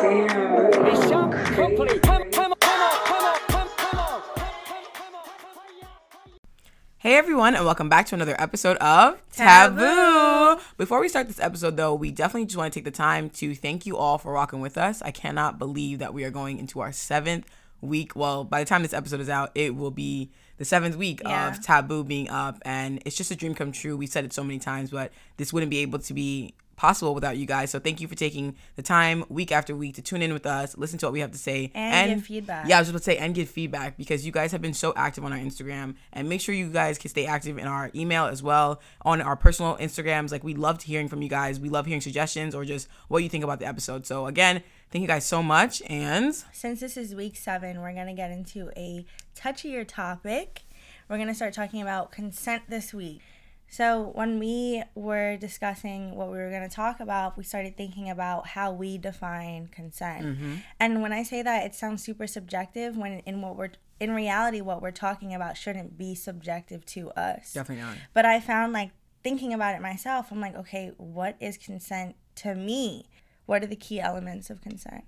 Damn. Mission. Come, come, come on, come on, come, come on. Hey everyone, and welcome back to another episode of Taboo. Taboo. Before we start this episode, though, we definitely just want to take the time to thank you all for rocking with us. I cannot believe that we are going into our seventh week. Well, by the time this episode is out, it will be the seventh week Yeah. of Taboo being up, and it's just a dream come true. We've said it so many times, but this wouldn't be able to be possible without you guys. So thank you for taking the time week after week to tune in with us, listen to what we have to say, And give feedback. Yeah, I was just about to say and give feedback because you guys have been so active on our Instagram and make sure you guys can stay active in our email as well on our personal Instagrams. Like we loved hearing from you guys. We love hearing suggestions or just what you think about the episode. So again, thank you guys so much and Since this is week seven, we're going to get into a touchier topic. We're going to start talking about consent this week. So, when we were discussing what we were going to talk about, we started thinking about how we define consent. Mm-hmm. And when I say that, it sounds super subjective when in what we're in reality what we're talking about shouldn't be subjective to us. definitely not. But I found like thinking about it myself, I'm like, okay, what is consent to me? What are the key elements of consent?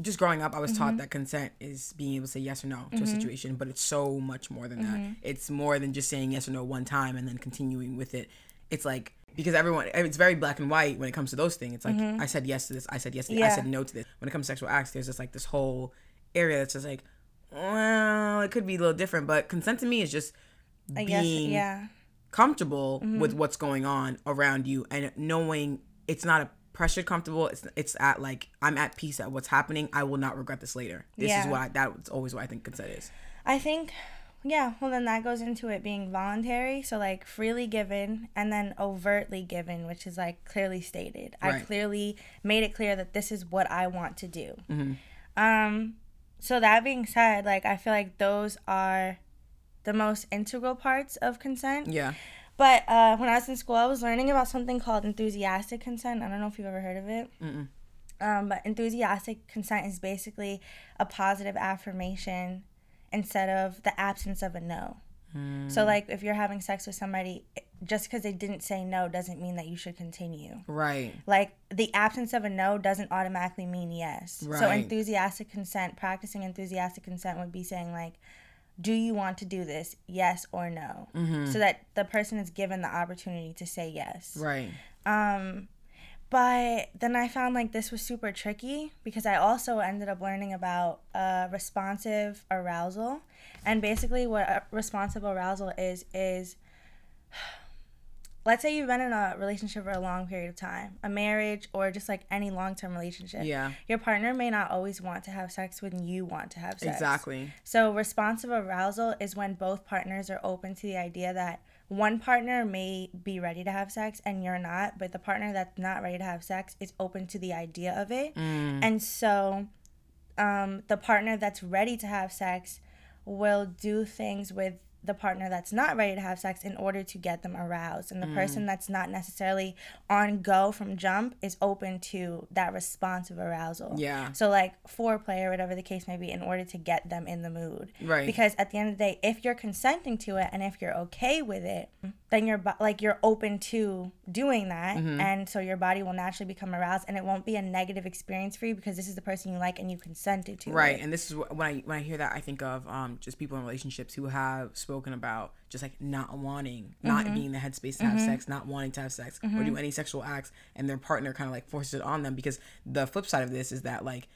Just growing up, I was Mm-hmm. taught that consent is being able to say yes or no to a situation, but it's so much more than Mm-hmm. that. It's more than just saying yes or no one time and then continuing with it. It's like because everyone it's very black and white when it comes to those things. It's like I said yes to this, I said yes to this, I Mm-hmm. Said no to this. When it comes to sexual acts, there's just like this whole area that's just like, well, it could be a little different, but consent to me is just I guess, being yeah. comfortable Mm-hmm. with what's going on around you and knowing it's not a pressured comfortable it's it's at like i'm at peace at what's happening i will not regret this later this Yeah. is what I, that's always what i think consent is I think, yeah, well, then that goes into it being voluntary. So, like, freely given and then overtly given, which is like clearly stated. I clearly made it clear that this is what I want to do. Um, so, that being said, like, I feel like those are the most integral parts of consent. yeah But uh, when I was in school, I was learning about something called enthusiastic consent. I don't know if you've ever heard of it. Um, but enthusiastic consent is basically a positive affirmation instead of the absence of a no. So, like, if you're having sex with somebody, just because they didn't say no doesn't mean that you should continue. right Like, the absence of a no doesn't automatically mean yes. Right. So, enthusiastic consent, practicing enthusiastic consent would be saying, like, do you want to do this? Yes or no? So that the person is given the opportunity to say yes. right Um, but then I found like this was super tricky because I also ended up learning about uh, responsive arousal, and basically what responsive arousal is is let's say you've been in a relationship for a long period of time, a marriage or just like any long term relationship. Yeah. Your partner may not always want to have sex when you want to have sex. exactly So, responsive arousal is when both partners are open to the idea that one partner may be ready to have sex and you're not, but the partner that's not ready to have sex is open to the idea of it. And so, um, the partner that's ready to have sex will do things with the partner that's not ready to have sex in order to get them aroused. And the mm. person that's not necessarily on go from jump is open to that responsive arousal. Yeah. So like foreplay or whatever the case may be in order to get them in the mood. Right. Because at the end of the day, if you're consenting to it and if you're okay with it, then you're like you're open to doing that Mm-hmm. and so your body will naturally become aroused and it won't be a negative experience for you because this is the person you like and you consented to. right it. and this is wh- when i when i hear that i think of um just people in relationships who have spoken about just like not wanting not Mm-hmm. being the headspace to have sex not wanting to have sex or do any sexual acts and their partner kind of like forces it on them because the flip side of this is that like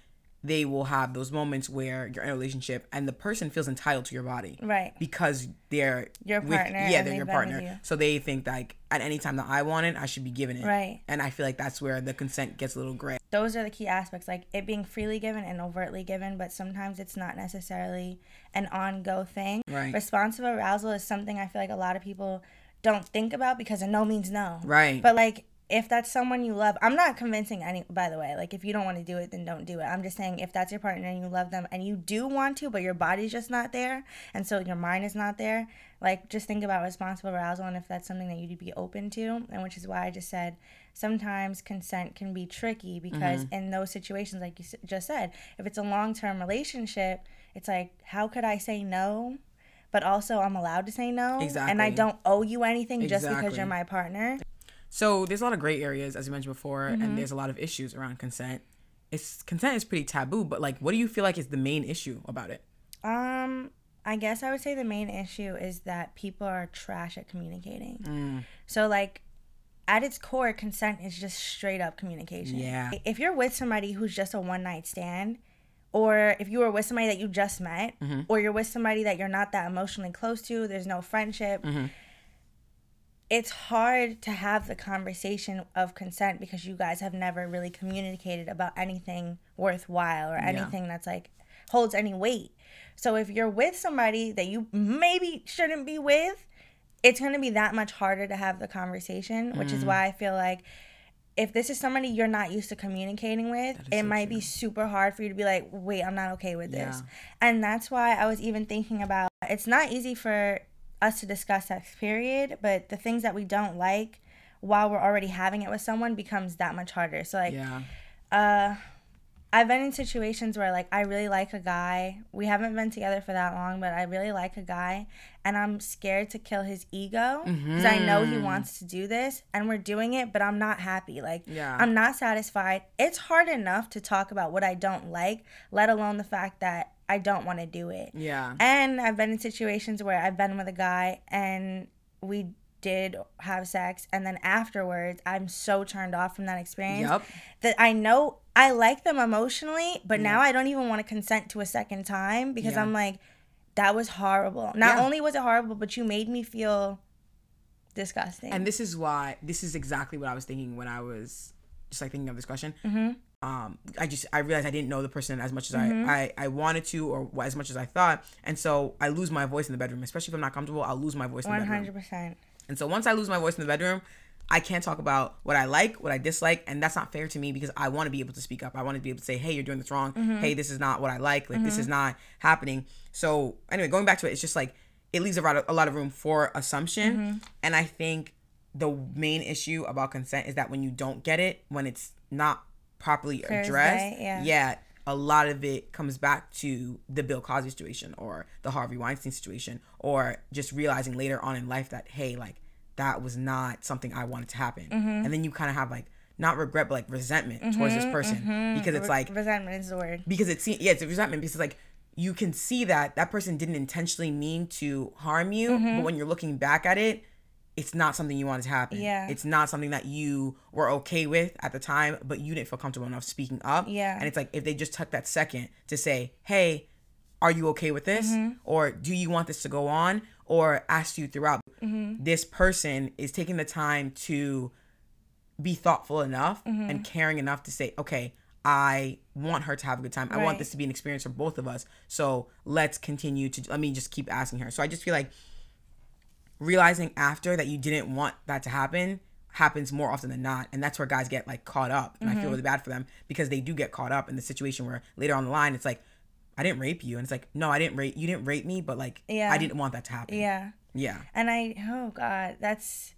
they will have those moments where you're in a relationship and the person feels entitled to your body Right. because they're Your with- partner yeah they're your they've been with partner you. so they think like at any time that i want it i should be given it Right. and i feel like that's where the consent gets a little gray those are the key aspects like it being freely given and overtly given but sometimes it's not necessarily an on-go thing Right. responsive arousal is something i feel like a lot of people don't think about because a no means no Right. but like if that's someone you love i'm not convincing any by the way like if you don't want to do it then don't do it. I'm just saying if that's your partner and you love them and you do want to but your body's just not there and so your mind is not there like just think about responsive arousal and if that's something that you'd be open to and which is why i just said sometimes consent can be tricky because mm-hmm. in those situations like you just said if it's a long-term relationship it's like how could i say no but also i'm allowed to say no and i don't owe you anything just because you're my partner So there's a lot of gray areas, as you mentioned before, Mm-hmm. and there's a lot of issues around consent. it's consent is pretty taboo, but like what do you feel like is the main issue about it? Um, I guess I would say the main issue is that people are trash at communicating. Mm. So like at its core, consent is just straight up communication. Yeah. If you're with somebody who's just a one night stand, or if you were with somebody that you just met, Mm-hmm. or you're with somebody that you're not that emotionally close to, there's no friendship. Mm-hmm. It's hard to have the conversation of consent because you guys have never really communicated about anything worthwhile or anything that's like holds any weight. So if you're with somebody that you maybe shouldn't be with, it's going to be that much harder to have the conversation, which Mm. is why I feel like if this is somebody you're not used to communicating with, it so might be super hard for you to be like, wait, I'm not okay with this. And that's why I was even thinking about it's not easy for us to discuss sex, period, but the things that we don't like while we're already having it with someone becomes that much harder. So, like, Yeah. uh I've been in situations where like I really like a guy. We haven't been together for that long, but I really like a guy and I'm scared to kill his ego because I know he wants to do this and we're doing it, but I'm not happy. Like Yeah. I'm not satisfied. It's hard enough to talk about what I don't like, let alone the fact that I don't want to do it. Yeah. And I've been in situations where I've been with a guy and we did have sex and then afterwards I'm so turned off from that experience Yup. that I know I like them emotionally, but now I don't even want to consent to a second time because Yeah. I'm like that was horrible. Not Yeah. only was it horrible, but you made me feel disgusting. And this is why this is exactly what I was thinking when I was just like thinking of this question. Mm-hmm. Um, I just I realized I didn't know the person as much as Mm-hmm. I, I I wanted to or as much as I thought, and so I lose my voice in the bedroom, especially if I'm not comfortable. I'll lose my voice in the One bedroom. hundred percent. And so once I lose my voice in the bedroom, I can't talk about what I like, what I dislike, and that's not fair to me because I want to be able to speak up. I want to be able to say, "Hey, you're doing this wrong. Hey, this is not what I like. Like this is not happening." So anyway, going back to it, it's just like it leaves a lot of, a lot of room for assumption, and I think the main issue about consent is that when you don't get it, when it's not properly as addressed, yeah. a lot of it comes back to the Bill Cosby situation or the Harvey Weinstein situation, or just realizing later on in life that, hey, like that was not something I wanted to happen. Mm-hmm. And then you kind of have like, not regret, but like resentment towards this person because it's like, resentment is the word. because it's, yeah, it's a resentment because it's like, you can see that that person didn't intentionally mean to harm you, Mm-hmm. but when you're looking back at it, it's not something you wanted to happen. Yeah. It's not something that you were okay with at the time, but you didn't feel comfortable enough speaking up. Yeah. And it's like if they just took that second to say, hey, are you okay with this? Mm-hmm. Or do you want this to go on? Or ask you throughout. Mm-hmm. This person is taking the time to be thoughtful enough Mm-hmm. and caring enough to say, okay, I want her to have a good time. I want this to be an experience for both of us. So let's continue to, let me just keep asking her. So I just feel like realizing after that you didn't want that to happen happens more often than not and that's where guys get like caught up and i Mm-hmm. feel really bad for them because they do get caught up in the situation where later on the line it's like i didn't rape you and it's like no i didn't rape you didn't rape me but like Yeah. i didn't want that to happen Yeah. yeah And I, oh God, that's,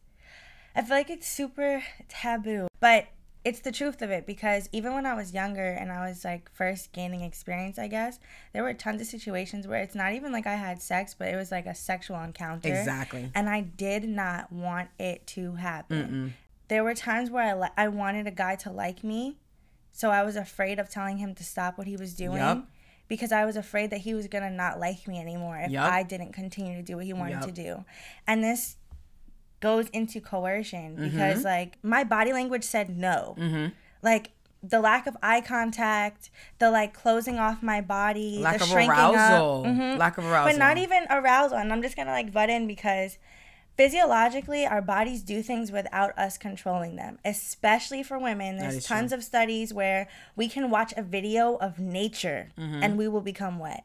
I feel like it's super taboo. But it's the truth of it because even when I was younger and I was like first gaining experience, I guess, there were tons of situations where it's not even like I had sex, but it was like a sexual encounter. Exactly. And I did not want it to happen. There were times where I, li- I wanted a guy to like me. So I was afraid of telling him to stop what he was doing. Yup. Because I was afraid that he was gonna not like me anymore if Yup. I didn't continue to do what he wanted Yup. to do. And this goes into coercion Mm-hmm. because like my body language said no. Like the lack of eye contact, the like closing off my body, lack the of shrinking arousal up. Mhm. lack of arousal But not even arousal. And I'm just gonna like butt in because physiologically our bodies do things without us controlling them, especially for women. There's tons of studies where we can watch a video of nature Mm-hmm. and we will become wet.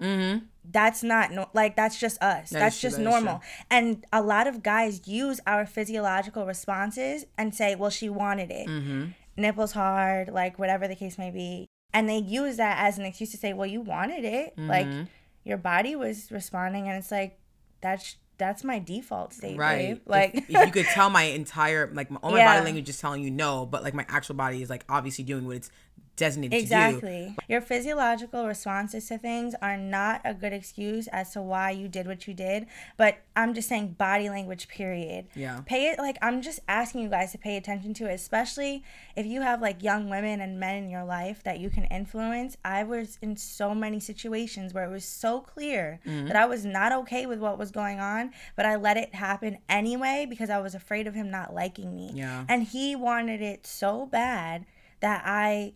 That's not no, like that's just us. that's is true, just that normal. And a lot of guys use our physiological responses and say, "Well, she wanted it." Mm-hmm. Nipples hard, like whatever the case may be. And they use that as an excuse to say, "Well, you wanted it." Like Mm-hmm. your body was responding and it's like that's that's my default state, right babe. Like if, if you could tell my entire like my, all my Yeah. body language is telling you no but like my actual body is like obviously doing what it's designated. Exactly. Your physiological responses to things are not a good excuse as to why you did what you did. But I'm just saying body language, period. Yeah. Pay it like I'm just asking you guys to pay attention to it, especially if you have like young women and men in your life that you can influence. I was in so many situations where it was so clear Mm-hmm. that I was not okay with what was going on, but I let it happen anyway because I was afraid of him not liking me. Yeah. And he wanted it so bad that I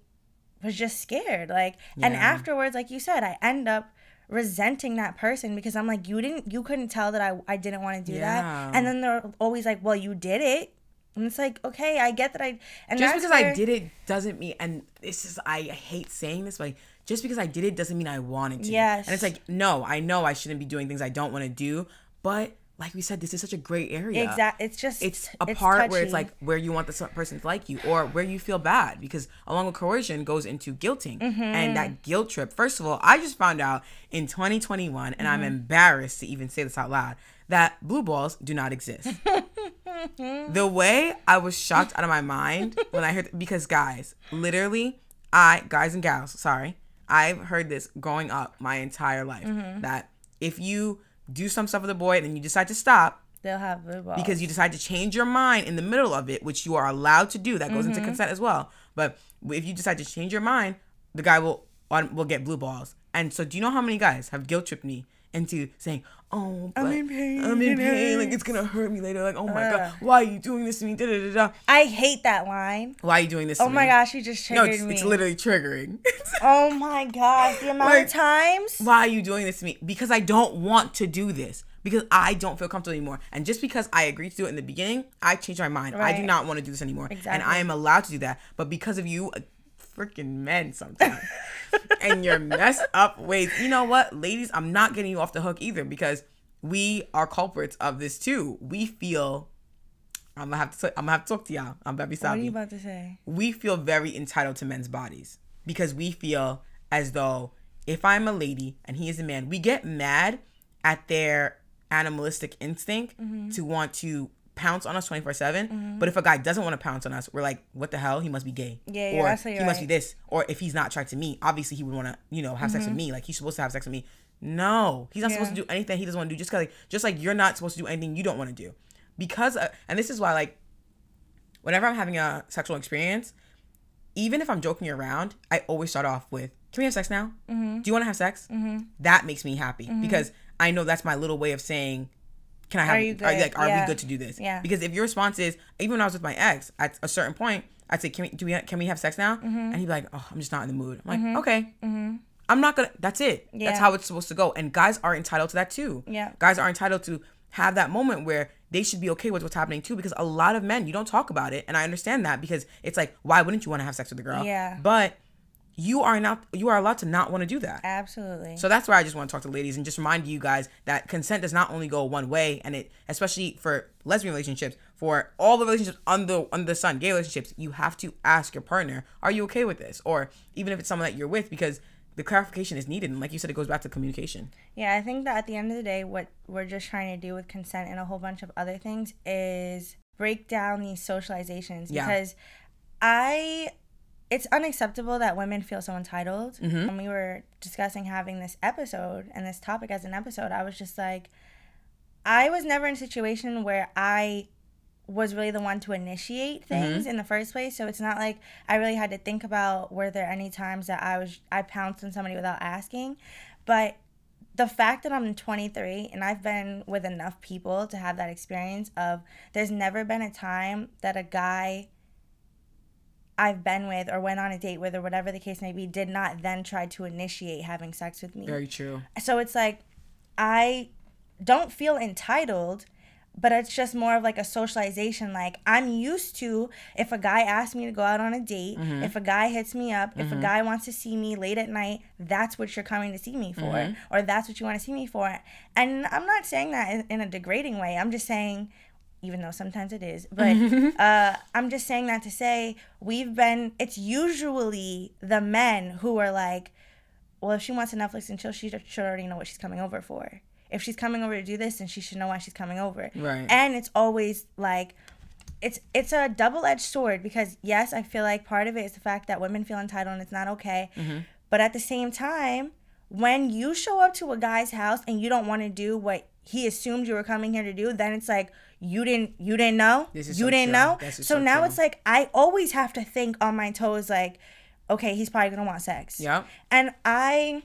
was just scared. Like, and afterwards, like you said, I end up resenting that person because I'm like, you didn't, you couldn't tell that I, I didn't want to do Yeah. that. And then they're always like, well, you did it. And it's like, okay, I get that I, and just because I did it doesn't mean and this is I hate saying this, but like, just because I did it doesn't mean I wanted to. Yes. And it's like, no, I know I shouldn't be doing things I don't want to do, but like we said, this is such a great area. Exactly. It's just, It's a part where it's like where you want the person to like you or where you feel bad because along with coercion goes into guilting Mm-hmm. and that guilt trip. First of all, I just found out in 2021 and Mm-hmm. I'm embarrassed to even say this out loud that blue balls do not exist. the way I was shocked out of my mind when I heard because guys, literally, I guys and gals, sorry, I've heard this growing up my entire life Mm-hmm. that if you do some stuff with a boy and then you decide to stop they'll have blue balls. because you decide to change your mind in the middle of it, which you are allowed to do, that goes Mm-hmm. into consent as well. But if you decide to change your mind, the guy will on will get blue balls. And so, do you know how many guys have guilt tripped me into saying, "Oh, but I'm in pain. I'm in pain. Like it's gonna hurt me later. Like, oh my Ugh. god, why are you doing this to me? Da da da da. I hate that line. Why are you doing this? To me? Oh my me? gosh, you just No, triggered it's, me. it's literally triggering. oh my gosh, the amount Like- of times. why are you doing this to me? Because I don't want to do this. Because I don't feel comfortable anymore. And just because I agreed to do it in the beginning, I changed my mind. Right. I do not want to do this anymore. Exactly. And I am allowed to do that. But because of you, uh, freaking men sometimes, and your messed up ways, you know what, ladies, I'm not getting you off the hook either because we are culprits of this too. We feel. I'm gonna have to. I'm gonna have to talk to y'all. I'm very sorry. What are you about to say? we feel very entitled to men's bodies because we feel as though if I'm a lady and he is a man, we get mad at their animalistic instinct Mm-hmm. to want to pounce on us 24 7 but if a guy doesn't want to pounce on us we're like what the hell? He must be gay. Yeah, you're or he must be this. Or if he's not attracted to me obviously he would want to you know have sex with me. Like he's supposed to have sex with me. No he's not supposed to Mm-hmm. Do anything he doesn't want to do. Just like just like you're not supposed to do anything you don't want to do. Because uh, and this is why like whenever i'm having a sexual experience even if I'm joking around, I always start off with, "Can we have sex now? Mm-hmm. Do you want to have sex?" That makes me happy because I know that's my little way of saying, "Can I have? Are you Are, like, are Yeah. we good to do this?" Yeah. Because if your response is, even when I was with my ex, at a certain point, I'd say, "Can we? Do we? Can we have sex now?" Mm-hmm. And he'd be like, "Oh, I'm just not in the mood." I'm like, "Okay." Mhm. I'm not gonna. That's it. Yeah. That's how it's supposed to go. And guys are entitled to that too. Yeah. Guys are entitled to have that moment where they should be okay with what's happening too. Because a lot of men, you don't talk about it, and I understand that because it's like, why wouldn't you want to have sex with a girl? Yeah. But you are not. You are allowed to not want to do that. Absolutely. So that's why I just want to talk to ladies and just remind you guys that consent does not only go one way, and it especially for lesbian relationships, for all the relationships under under the sun, gay relationships, you have to ask your partner, "Are you okay with this?" Or even if it's someone that you're with, because the clarification is needed. And like you said, it goes back to communication. Yeah, I think that at the end of the day, what we're just trying to do with consent and a whole bunch of other things is break down these socializations Yeah. because I. It's unacceptable that women feel so entitled. Mm-hmm. When we were discussing having this episode and this topic as an episode, I was just like, I was never in a situation where I was really the one to initiate mm-hmm. things in the first place. So it's not like I really had to think about were there any times that I was I pounced on somebody without asking. But the fact that I'm 23 and I've been with enough people to have that experience of there's never been a time that a guy I've been with or went on a date with or whatever the case may be did not then try to initiate having sex with me Very true. so it's like I don't feel entitled, but it's just more of like a socialization. Like I'm used to if a guy asks me to go out on a date, mm-hmm. if a guy hits me up, if a mm-hmm. guy wants to see me late at night, that's what you're coming to see me for, mm-hmm. or that's what you want to see me for. And I'm not saying that in, in a degrading way. I'm just saying. Even though sometimes it is, but uh, I'm just saying that to say we've been. It's usually the men who are like, well, if she wants to Netflix and chill, she should already know what she's coming over for. If she's coming over to do this, then she should know why she's coming over. Right. And it's always like, it's it's a double edged sword because yes, I feel like part of it is the fact that women feel entitled and it's not okay. Mm-hmm. But at the same time, when you show up to a guy's house and you don't want to do what he assumed you were coming here to do, then it's like you didn't you didn't know. This is you so didn't true. know. So so now true. it's like I always have to think on my toes like okay, he's probably to want sex. yeah And I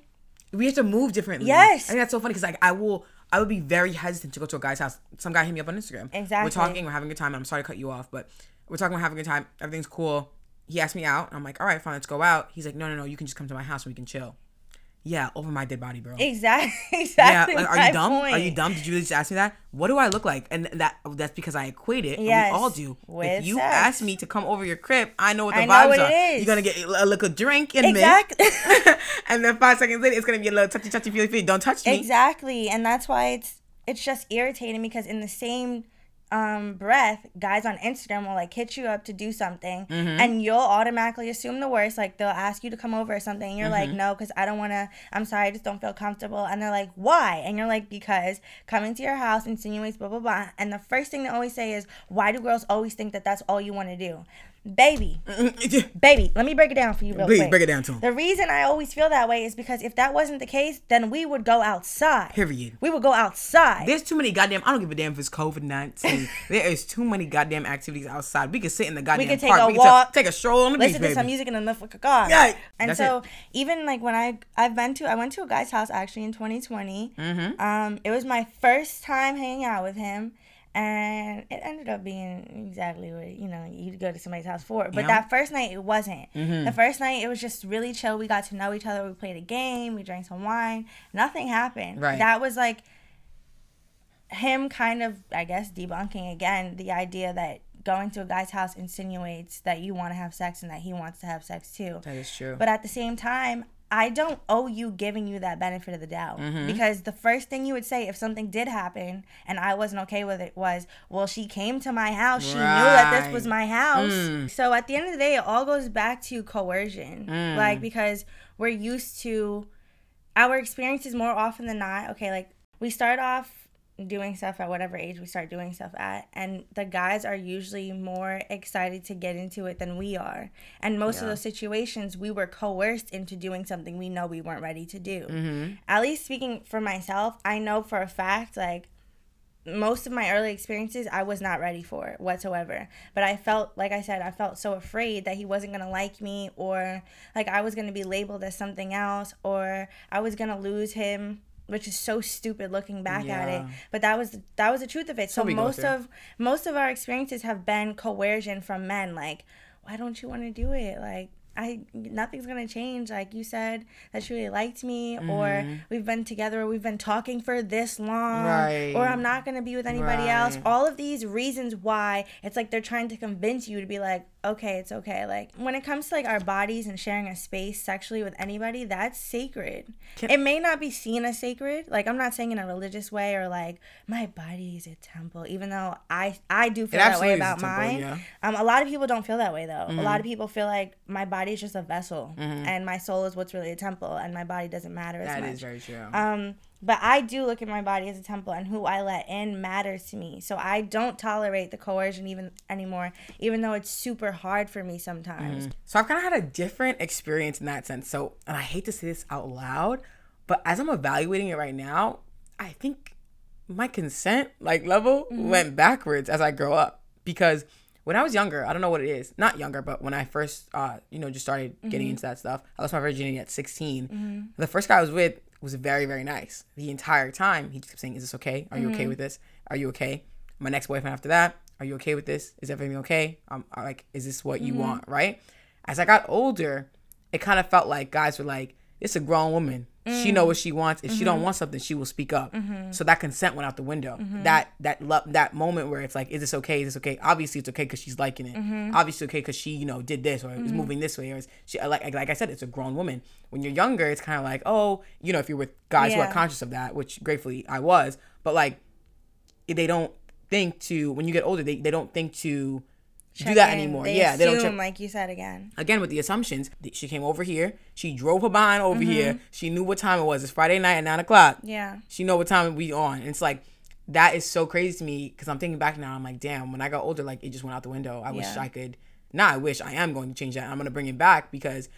we have to move differently. Yes. I think that's so funny because like I will, I would be very hesitant to go to a guy's house. Some guy hit me up on Instagram. Exactly. We're talking, we're having a good time. I'm sorry to cut you off, but we're talking, we're having a good time. Everything's cool. He asked me out. I'm like, all right, fine, let's go out. He's like, no, no, no, you can just come to my house and we can chill. Yeah, over my dead body, bro. exactly Yeah, exactly. like, are you dumb? Are you dumb? Did you just ask me that? What do I look like? And that that's because I equate it. Yes, we all do. with if you sex. ask me to come over your crib, I know what the I know vibes what are. it is. You're gonna get a little drink in Exactly. me, and then five seconds later, it's gonna be a little touchy, touchy, feely, feely. Don't touch me. Exactly, and that's why it's it's just irritating because in the same um, breath, guys on Instagram will like hit you up to do something, Mm-hmm. and you'll automatically assume the worst. Like they'll ask you to come over or something, and you're like, Mm-hmm. no, because I don't want to. I'm sorry, I just don't feel comfortable. And they're like, why? And you're like, because coming to your house insinuates blah blah blah. And the first thing they always say is, why do girls always think that that's all you want to do? Baby, baby, let me break it down for you real Please quick. break it down to him. The reason I always feel that way is because if that wasn't the case, then we would go outside. Period. We would go outside. There's too many goddamn. I don't give a damn if it's COVID nineteen. there is too many goddamn activities outside. We could sit in the goddamn we could take park. a we walk, take a stroll on the Listen beach, to some music and then like a car. Yeah, And that's so it. even like when I I've been to I went to a guy's house actually in 2020. Mm-hmm. Um, it was my first time hanging out with him. And it ended up being exactly what you know you'd go to somebody's house for. But Yeah. Mm-hmm. that first night it wasn't. The first night it was just really chill. We got to know each other. We played a game. We drank some wine. Nothing happened. Right. That was like him kind of I guess debunking again the idea that going to a guy's house insinuates that you want to have sex and that he wants to have sex too. That is true. But at the same time, I don't owe you giving you that benefit of the doubt Mm-hmm. because the first thing you would say if something did happen and I wasn't okay with it was, "Well, she came to my house. She knew that this was my house." Mm. So at the end of the day, it all goes back to coercion. Mm. Like because we're used to our experiences more often than not. Okay, like we start off doing stuff at whatever age we start doing stuff at and the guys are usually more excited to get into it than we are and most of those situations we were coerced into doing something we know we weren't ready to do Mm-hmm. at least speaking for myself i know for a fact like most of my early experiences I was not ready for whatsoever. But I felt like I said I felt so afraid that he wasn't going to like me or like I was going to be labeled as something else or I was going to lose him, which is so stupid looking back at it. But that was that was the truth of it. So most of most of our experiences have been coercion from men like why don't you want to do it? Like I nothing's gonna change. Like you said that you really liked me, or we've been together, or we've been talking for this long, Right. or I'm not gonna be with anybody else. All of these reasons why it's like they're trying to convince you to be like, okay, it's okay. Like when it comes to like our bodies and sharing a space sexually with anybody, that's sacred. Can- it may not be seen as sacred. Like I'm not saying in a religious way or like my body is a temple, even though I I do feel that way a about temple, mine. yeah. Um, a lot of people don't feel that way though. A Mm-hmm. lot of people feel like my body is just a vessel, and my soul is what's really a temple, and my body doesn't matter as That much. is very true. Um, but I do look at my body as a temple, and who I let in matters to me. So I don't tolerate the coercion even anymore, even though it's super hard for me sometimes. Mm. So I've kind of had a different experience in that sense. So, and I hate to say this out loud, but as I'm evaluating it right now, I think my consent like level mm-hmm. went backwards as I grow up because when I was younger, I don't know what it is, not younger, but when I first, uh, you know, just started getting mm-hmm. into that stuff, I lost my virginity at 16. Mm-hmm. The first guy I was with was very, very nice. The entire time, he just kept saying, "Is this okay? Are you okay mm-hmm. with this? Are you okay?" My next boyfriend after that, "Are you okay with this? Is everything okay? Um, I- like, is this what you mm-hmm. want?" Right? As I got older, it kind of felt like guys were like, "It's a grown woman. She know what she mm. wants. If she don't mm-hmm. want something, she will speak up." Mm-hmm. So that consent went out the window. Mm-hmm. That that lo- that moment where it's like, "Is this okay? Is this okay?" Obviously, it's okay because she's liking it. Obviously, okay because she you know did this or is moving this way or is she uh, like like I said, it's a grown woman. When you're younger, it's kind of like, oh, you know, if you're with guys who are conscious of that, which gratefully I was, but like they don't think to when you get older, they, they don't think to do that in. anymore. They yeah, they don't assume, check like you said again. again with the assumptions. She came over here. She drove her behind over here. Mm-hmm. She knew what time it was. It's Friday night at nine o'clock. Yeah. She know what time we on. And it's like that is so crazy to me because I'm thinking back now. I'm like, damn, when I got older, like it just went out the window. I wish I could. Nah, I wish I am going to change that. I'm going to bring it back because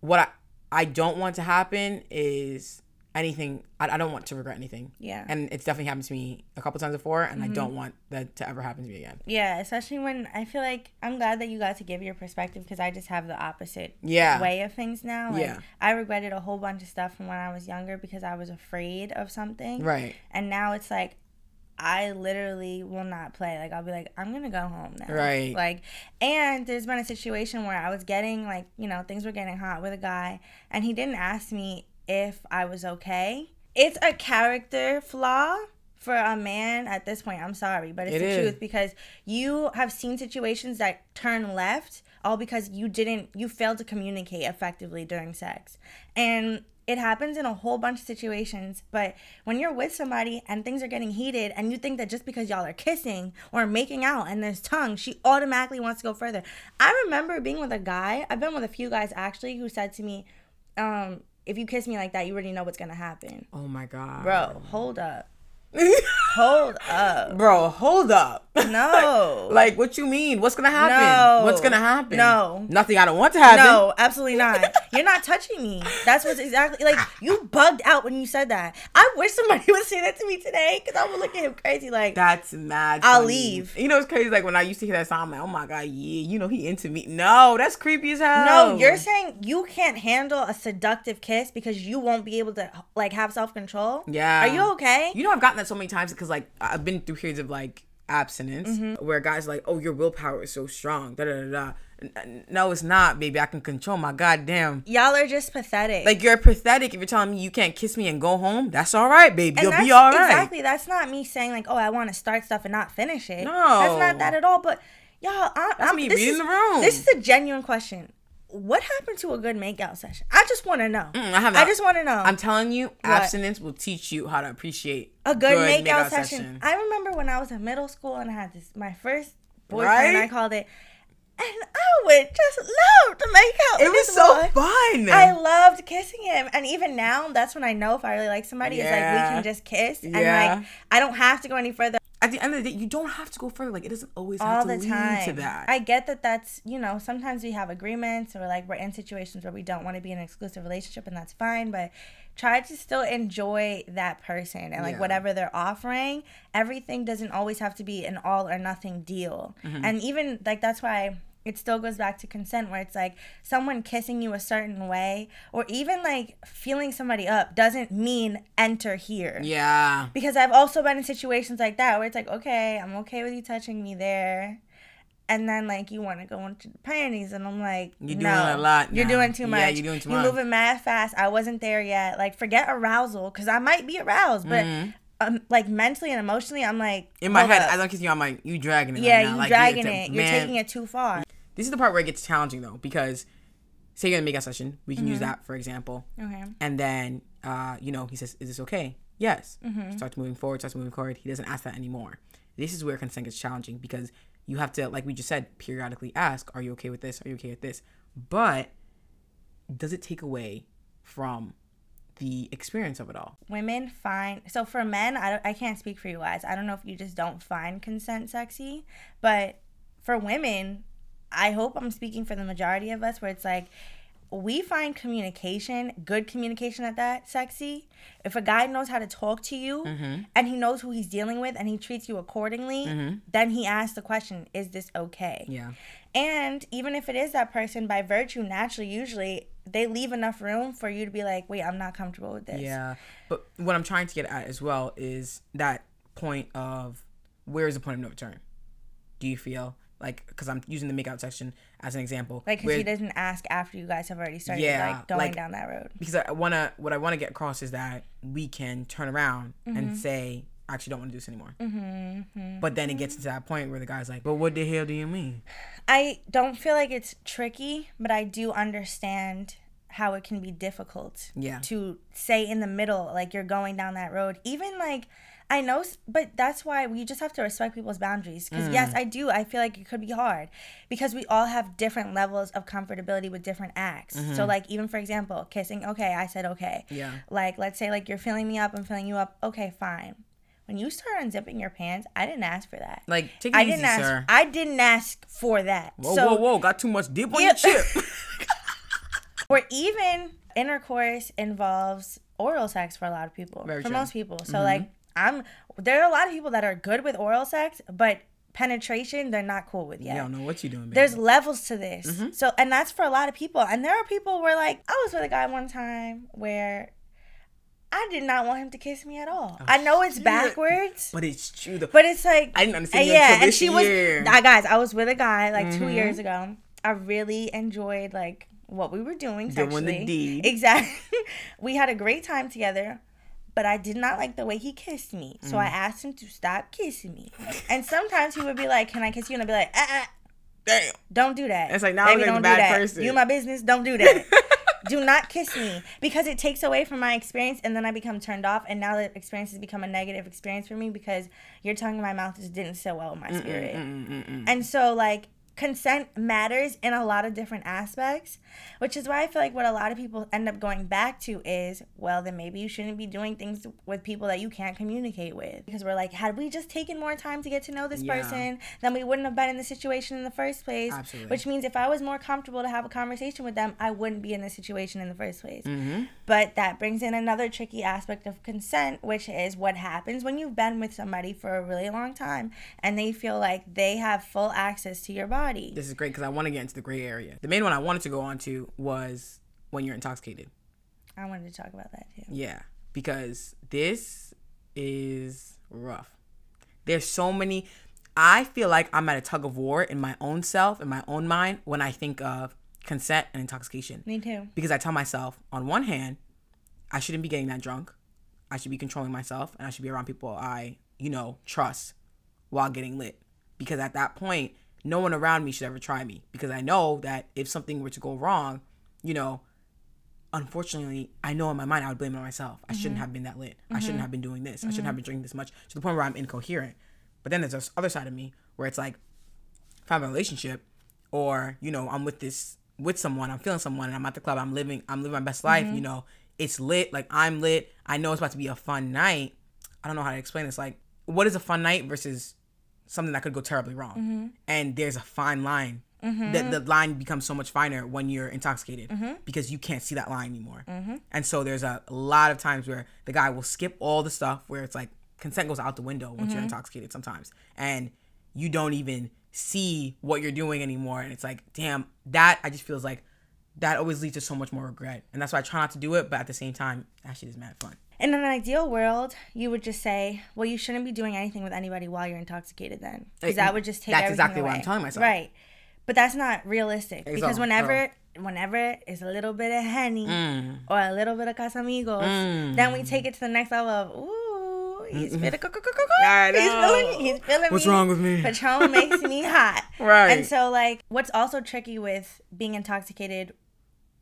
what I I don't want to happen is anything. I, I don't want to regret anything. Yeah. Mm-hmm. And it's definitely happened to me a couple times before, and I don't want that to ever happen to me again. Yeah, especially when I feel like I'm glad that you got to give your perspective because I just have the opposite Yeah. way of things now. Like, Yeah. I regretted a whole bunch of stuff from when I was younger because I was afraid of something. Right. And now it's like I literally will not play. Like I'll be like, I'm gonna go home now. Right. Like, and there's been a situation where I was getting like, you know, things were getting hot with a guy, and he didn't ask me if I was okay. It's a character flaw for a man at this point. I'm sorry, but it's It the is. truth because you have seen situations that turn left all because you didn't you failed to communicate effectively during sex. And it happens in a whole bunch of situations, but when you're with somebody and things are getting heated and you think that just because y'all are kissing or making out and there's tongue, she automatically wants to go further. I remember being with a guy, I've been with a few guys actually who said to me, um, if you kiss me like that, you already know what's gonna happen. Oh my god. Bro, hold up. Hold up. Bro, hold up. No. like, what you mean? What's gonna happen? No. What's gonna happen? No. Nothing I don't want to happen. No, absolutely not. You're not touching me. That's what's exactly like. You bugged out when you said that. I wish somebody would say that to me today because I would look at him crazy. Like, That's mad. I'll leave. You know, it's crazy. Like when I used to hear that song, I'm like, oh my god, yeah, you know, he into me. No, that's creepy as hell. no, you're saying you can't handle a seductive kiss because you won't be able to like have self control. Yeah. Are you okay? You know, I've gotten that so many times because like I've been through periods of like abstinence Mm-hmm. where guys are like, oh, your willpower is so strong. Da da da da. No, it's not, baby. I can control my goddamn. Y'all are just pathetic. Like you're pathetic if you're telling me you can't kiss me and go home. That's all right, baby. And You'll be all right. Exactly. That's not me saying like, oh, I want to start stuff and not finish it. No. that's not that at all. But y'all, I, I'm me this reading is, the room. This is a genuine question. What happened to a good makeout session? I just want to know. Mm, I have I just want to know. I'm telling you, abstinence will teach you how to appreciate a good, makeout, session. I remember when I was in middle school and I had this my first boyfriend. Right? I called it, and I would just love to make out. It with was so boy. fun. I loved kissing him, and even now, that's when I know if I really like somebody. It's like we can just kiss, and like I don't have to go any further At the end of the day, you don't have to go further. Like it doesn't always all have to the lead time. to that. I get that. That's you know sometimes we have agreements or like we're in situations where we don't want to be in an exclusive relationship, and that's fine. But try to still enjoy that person and like Yeah. whatever they're offering. Everything doesn't always have to be an all or nothing deal, Mm-hmm. and even like that's why. It still goes back to consent, where it's like someone kissing you a certain way, or even like feeling somebody up doesn't mean enter here yeah. because I've also been in situations like that where it's like, okay, I'm okay with you touching me there. And then like you want to go into the panties, and I'm like, You're no, doing a lot You're doing too much. Yeah, you're doing too You're much. moving mad fast. I wasn't there yet. Like forget arousal, because I might be aroused, but um, like mentally and emotionally, I'm like Mm-hmm. In my head, up. I don't kiss you. I'm like, you dragging it. yeah, right you Like, dragging it. You're taking it too far. This is the part where it gets challenging though, because say you're gonna make a session, we can use Mm-hmm. that for example, Okay. and then uh, you know he says, "Is this okay?" Yes. Mm-hmm. Starts moving forward. Starts moving forward. He doesn't ask that anymore. This is where consent gets challenging because you have to, like we just said, periodically ask, "Are you okay with this? Are you okay with this?" But does it take away from the experience of it all? women find so for men I, I can't speak for you guys i don't know if you just don't find consent sexy but for women i hope i'm speaking for the majority of us where it's like we find communication good communication at that sexy if a guy knows how to talk to you mm-hmm. and he knows who he's dealing with and he treats you accordingly mm-hmm. then he asks the question is this okay Yeah. and even if it is that person, by virtue, naturally, usually they leave enough room for you to be like, wait, I'm not comfortable with this. Yeah. But what I'm trying to get at as well is that point of where is the point of no return? Do you feel like because I'm using the makeout section as an example, Like, because he doesn't ask after you guys have already started, Yeah, like, going like- down that road. because I wanna what I want to get across is that we can turn around Mm-hmm. and say I actually don't want to do this anymore. Mm-hmm. But then it gets to that point where the guy's like, "But what the hell do you mean?" I don't feel like it's tricky, but I do understand how it can be difficult Yeah. to say in the middle, like, you're going down that road. Even, like, I know, but that's why we just have to respect people's boundaries. Because, yes, Mm. I do. I feel like it could be hard because we all have different levels of comfortability with different acts. So, like, even for example, kissing, okay, I said okay. Mm-hmm. Yeah. Like, let's say, like, you're filling me up, I'm filling you up, okay, fine. when you start unzipping your pants, I didn't ask for that. Like, take it I easy, didn't ask. sir. I didn't ask for that. whoa, so, whoa, whoa! Got too much dip on Yeah. your chip. or even intercourse involves oral sex for a lot of people. Very for true. Mm-hmm. most people. So like I'm there are a lot of people that are good with oral sex, but penetration they're not cool with yet. You don't know what you're doing, baby. There's levels to this. Mm-hmm. So and that's for a lot of people. And there are people where like I was with a guy one time where I did not want him to kiss me at all. I know it's Oh, shit. backwards. but it's true though. But it's like I didn't understand uh, yeah, and she year. was. I guys, I was with a guy like two Mhm. years ago. I really enjoyed like what we were doing Doing the deed. Exactly. we had a great time together, but I did not like the way he kissed me. So Mm. I asked him to stop kissing me. And sometimes he would be like, "Can I kiss you?" And I'd be like, "Ah, uh Damn. don't do that." It's like, now I'm like a bad that. person. You my business. Don't do that. do not kiss me because it takes away from my experience and then I become turned off and now the experience has become a negative experience for me because your tongue in my mouth just didn't sit well with my spirit. And so like consent matters in a lot of different aspects, which is why I feel like what a lot of people end up going back to is, well, then maybe you shouldn't be doing things with people that you can't communicate with. Because we're like, had we just taken more time to get to know this Yeah. person, then we wouldn't have been in the situation in the first place. Absolutely. Which means if I was more comfortable to have a conversation with them, I wouldn't be in this situation in the first place. Mm-hmm. But that brings in another tricky aspect of consent, which is what happens when you've been with somebody for a really long time and they feel like they have full access to your body. This is great because I want to get into the gray area. The main one I wanted to go on to was when you're intoxicated. I wanted to talk about that too. Yeah, because this is rough. There's so many. I feel like I'm at a tug of war in my own self, in my own mind, when I think of consent and intoxication. Me too. Because I tell myself, on one hand, I shouldn't be getting that drunk. I should be controlling myself and I should be around people I, you know, trust while getting lit. Because at that point, no one around me should ever try me. Because I know that if something were to go wrong, you know, unfortunately, I know in my mind I would blame it on myself. I shouldn't mm-hmm. have been that lit. I shouldn't mm-hmm. have been doing this. I shouldn't mm-hmm. have been drinking this much to the point where I'm incoherent. But then there's this other side of me where it's like, if I'm in a relationship or, you know, I'm with this with someone, I'm feeling someone and I'm at the club, I'm living I'm living my best life, you know, it's lit, like I'm lit. I know it's about to be a fun night. I don't know how to explain this. Like, what is a fun night versus something that could go terribly wrong? Mm-hmm. And there's a fine line. Mm-hmm. That the line becomes so much finer when you're intoxicated mm-hmm. because you can't see that line anymore. And so there's a, a lot of times where the guy will skip all the stuff where it's like consent goes out the window once you're intoxicated sometimes. And you don't even see what you're doing anymore. And it's like, damn, that I just feels like that always leads to so much more regret. And that's why I try not to do it, but at the same time, that shit is mad fun. In an ideal world, you would just say, "Well, you shouldn't be doing anything with anybody while you're intoxicated." Then, because that would just take. That's exactly what. I'm telling myself. Right, but that's not realistic because Exactly. whenever, whenever it's a little bit of henny Mm. or a little bit of casamigos, then we take it to the next level of ooh, he's feeling, he's feeling, he's feeling. What's me. wrong with me? Patron makes me hot. Right. And so, like, what's also tricky with being intoxicated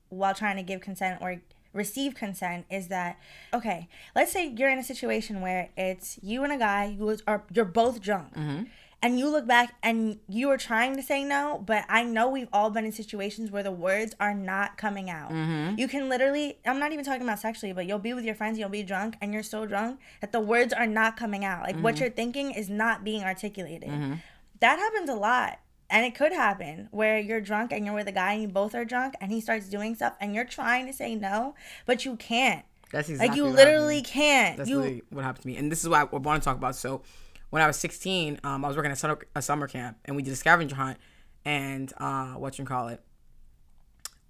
while trying to give consent or receive consent is that okay let's say you're in a situation where it's you and a guy who is, are you're both drunk mm-hmm. and you look back and you are trying to say no but i know we've all been in situations where the words are not coming out. Mm-hmm. You can literally i'm not even talking about sexually but you'll be with your friends you'll be drunk and you're so drunk that the words are not coming out. Like what mm-hmm. you're thinking is not being articulated. That happens a lot and it could happen where you're drunk and you're with a guy and you both are drunk and he starts doing stuff and you're trying to say no but you can't That's exactly like you literally can't That's you literally what happened to me. And this is what I want to talk about. So when I was 16, um, I was working at summer, a summer camp and we did a scavenger hunt and uh, what you call it,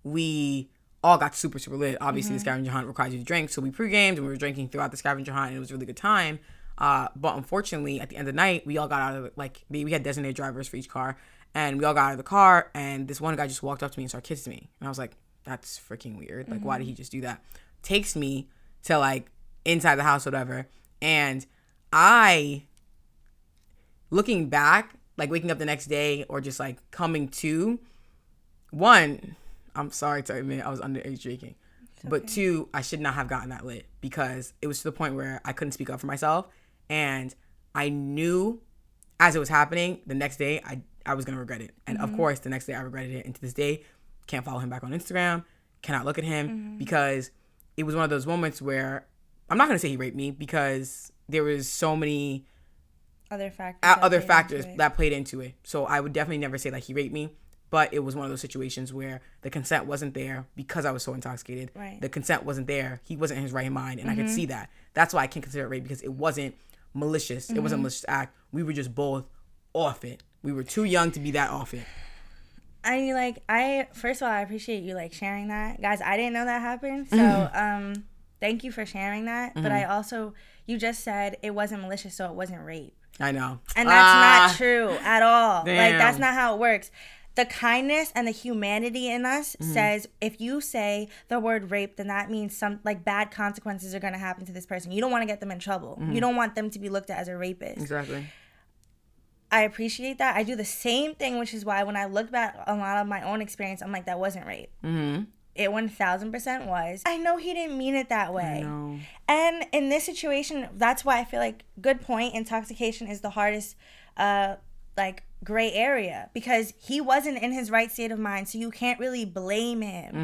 we all got super, super lit. Obviously, Mm-hmm. the scavenger hunt requires you to drink. So we pre-gamed and we were drinking throughout the scavenger hunt and it was a really good time. Uh, but unfortunately, at the end of the night, we all got out of like, we had designated drivers for each car and we all got out of the car and this one guy just walked up to me and started kissing me. And I was like, that's freaking weird. Like, why did he mm-hmm. just do that? Takes me to like inside the house, whatever. And I, looking back, like waking up the next day or just like coming to, one, I'm sorry to admit I was underage drinking. But two, I should not have gotten that lit because it was to the point where I couldn't speak up for myself. And I knew as it was happening the next day, I, I was going to regret it. And of course, the next day I regretted it. And to this day, can't follow him back on Instagram, cannot look at him because it was one of those moments where I'm not gonna say he raped me because there was so many Other factors. uh, that other played factors into it. that played into it. So I would definitely never say like he raped me, but it was one of those situations where the consent wasn't there because I was so intoxicated. Right. Mm-hmm. The consent wasn't there. He wasn't in his right mind, and I could see that. That's why I can't consider it rape because it wasn't malicious. It Mm-hmm. wasn't a malicious act. We were just both off it. We were too young to be that off it. I like I first of all I appreciate you like sharing that. Guys, I didn't know that happened. So Mm-hmm. um thank you for sharing that. But I also you just said it wasn't malicious so it wasn't rape. I know. And that's Ah, not true at all. Like that's not how it works. The kindness and the humanity in us Mm-hmm. says if you say the word rape, then that means some like bad consequences are going to happen to this person. You don't want to get them in trouble. Mm-hmm. You don't want them to be looked at as a rapist. Exactly. I appreciate that. I do the same thing, which is why when I look back on a lot of my own experience, I'm like, that wasn't rape. Mm-hmm. It 1000% was. I know he didn't mean it that way. And in this situation, that's why I feel like good point. Intoxication is the hardest, uh, like gray area because he wasn't in his right state of mind, so you can't really blame him.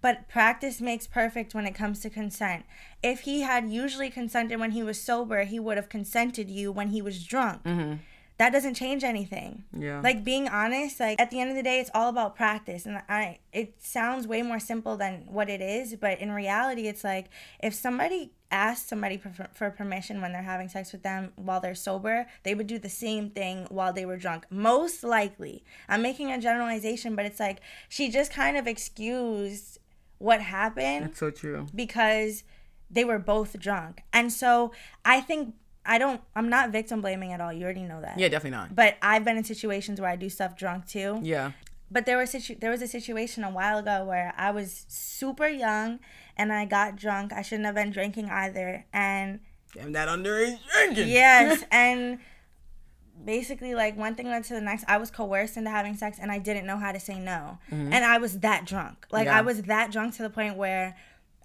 But practice makes perfect when it comes to consent. If he had usually consented when he was sober, he would have consented you when he was drunk. That doesn't change anything. Yeah. like being honest like at the end of the day it's all about practice. And i it sounds way more simple than what it is but in reality it's like if somebody asked somebody for, for permission when they're having sex with them while they're sober they would do the same thing while they were drunk. Most likely. I'm making a generalization but it's like she just kind of excused what happened That's so true. because they were both drunk. And so i think i don't i'm not victim blaming at all you already know that Yeah, definitely not. but I've been in situations where I do stuff drunk too. Yeah. But there was situ- there was a situation a while ago where I was super young and I got drunk. I shouldn't have been drinking either. And Damn that underage drinking. yes, and basically like one thing led to the next. I was coerced into having sex and I didn't know how to say no. And I was that drunk. Like Yeah. I was that drunk to the point where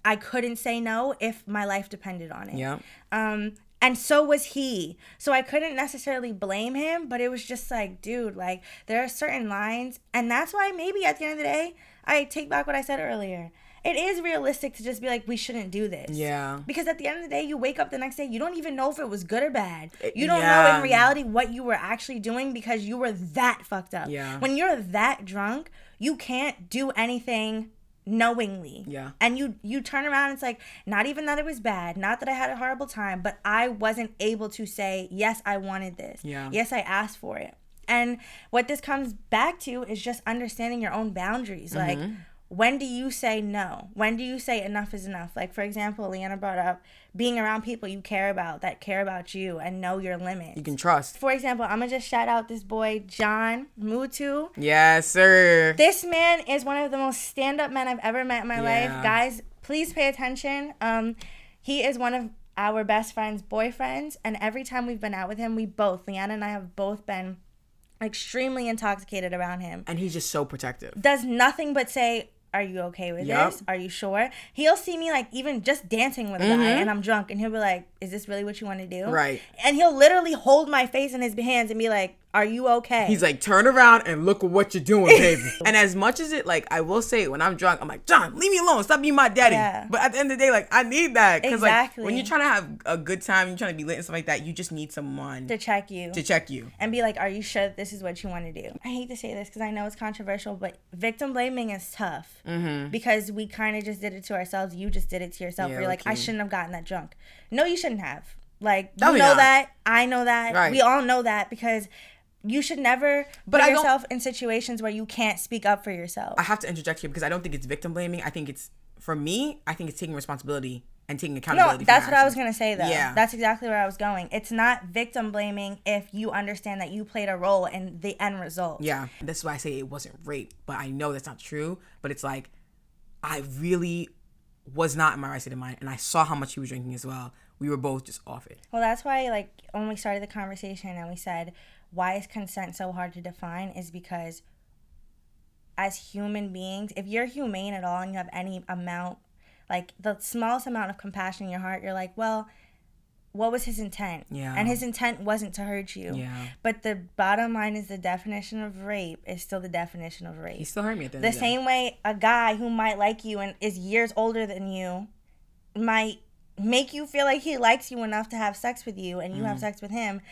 I couldn't say no if my life depended on it. Yeah. Um, and so was he. So I couldn't necessarily blame him, but it was just like, dude, like there are certain lines, and that's why maybe at the end of the day, I take back what I said earlier. It is realistic to just be like, we shouldn't do this. Yeah. Because at the end of the day, you wake up the next day, you don't even know if it was good or bad. Eh, you don't know in reality what you were actually doing because you were that fucked up. Yeah. When you're that drunk, you can't do anything knowingly. Yeah. And you you turn around and it's like not even that it was bad, not that I had a horrible time, but I wasn't able to say, "Yes, I wanted this." Yeah. Yes, I asked for it. And what this comes back to is just understanding your own boundaries. Mm-hmm. Like when do you say no? When do you say enough is enough? Like for example, Leanna brought up being around people you care about that care about you and know your limits. You can trust. for example, I'm gonna just shout out this boy John Mutu. Yes, sir. This man is one of the most stand-up men I've ever met in my Yeah. life. Guys, please pay attention. Um, he is one of our best friend's boyfriends, and every time we've been out with him, we both, Leanna and I, have both been extremely intoxicated around him. and he's just so protective. Does nothing but say, "Are you okay with Yup. this? Are you sure?" He'll see me like even just dancing with a guy, and I'm drunk, and he'll be like, "Is this really what you want to do?" Mm-hmm. Right. And he'll literally hold my face in his hands and be like, "Are you okay?" He's like, turn around and look at what you're doing, baby. and as much as it, like, I will say, when I'm drunk, I'm like, John, leave me alone. Stop being my daddy. Yeah. But at the end of the day, like, I need that. Because, Exactly. like, when you're trying to have a good time, you're trying to be lit and stuff like that, you just need someone to check you. to check you. and be like, "Are you sure this is what you want to do?" I hate to say this because I know it's controversial, but victim blaming is tough Mm-hmm. because we kind of just did it to ourselves. You just did it to yourself. Yeah, You're like, "I shouldn't have gotten that drunk." No, you shouldn't have. Like, you know not. that. I know that. Right. We all know that because you should never But put I yourself in situations where you can't speak up for yourself. I have to interject here because I don't think it's victim blaming. I think it's, for me, I think it's taking responsibility and taking accountability. for that's what I was gonna say though. Yeah. That's exactly where I was going. It's not victim blaming if you understand that you played a role in the end result. Yeah, that's why I say it wasn't rape, but I know that's not true. But it's like, I really was not in my right state of mind, and I saw how much he was drinking as well. We were both just off it. Well, that's why, like, when we started the conversation and we said, why is consent so hard to define? Is because as human beings, if you're humane at all and you have any amount, like the smallest amount of compassion in your heart, you're like, well, what was his intent? Yeah. And his intent wasn't to hurt you. Yeah. But the bottom line is the definition of rape is still the definition of rape He still hurt me at the the of the day. same way a guy who might like you and is years older than you might make you feel like he likes you enough to have sex with you and you Mm-hmm. have sex with him,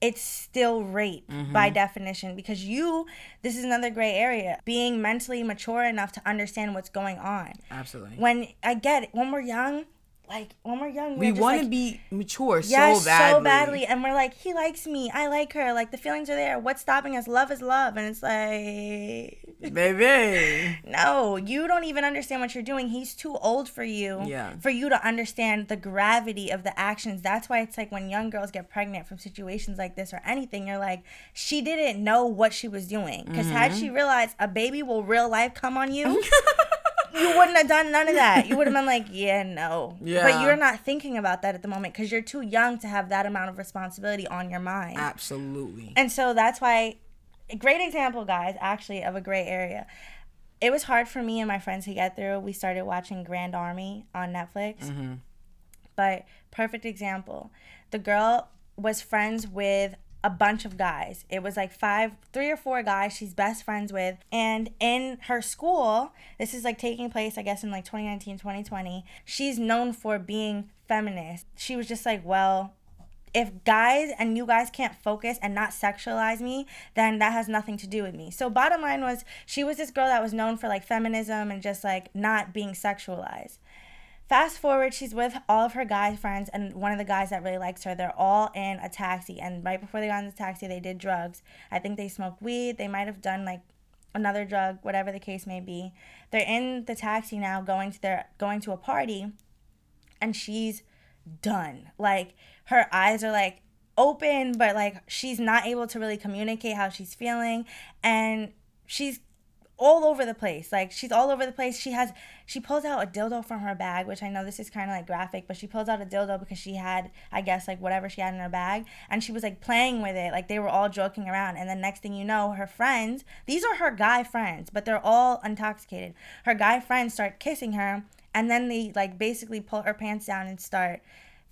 it's still rape by mm-hmm. definition because you this is another gray area being mentally mature enough to understand what's going on Absolutely. when i get it when we're young like when we're young we we're just want to like, be mature Yes, so badly. so badly. And we're like, he likes me. I like her. Like the feelings are there. What's stopping us? Love is love. And it's like, Baby. no, you don't even understand what you're doing. He's too old for you. Yeah. For you to understand the gravity of the actions. That's why it's like when young girls get pregnant from situations like this or anything, you're like, she didn't know what she was doing. Because had Mm-hmm. she realized a baby will real life come on you. you wouldn't have done none of that. You would have been like, yeah, no. Yeah. But you're not thinking about that at the moment because you're too young to have that amount of responsibility on your mind. Absolutely. And so that's why, a great example, guys, actually, of a gray area. It was hard for me and my friends to get through. We started watching Grand Army on Netflix. Mm-hmm. But perfect example. The girl was friends with a bunch of guys. It was like five, three or four guys she's best friends with. And in her school, this is like taking place, I guess, in like 2019, 2020, she's known for being feminist. She was just like, well, if guys and you guys can't focus and not sexualize me, then that has nothing to do with me. So bottom line was she was this girl that was known for like feminism and just like not being sexualized. Fast forward, she's with all of her guy friends, and one of the guys that really likes her, they're all in a taxi. And right before they got in the taxi, they did drugs. I think they smoked weed. They might have done like another drug, whatever the case may be. They're in the taxi now, going to their going to a party, and she's done. Like her eyes are like open, but like she's not able to really communicate how she's feeling, and she's all over the place. Like she's all over the place. She has she pulls out a dildo from her bag, which I know this is kind of like graphic, but she pulls out a dildo because she had I guess like whatever she had in her bag and she was like playing with it. Like they were all joking around and the next thing you know, her friends, these are her guy friends, but they're all intoxicated. Her guy friends start kissing her and then they like basically pull her pants down and start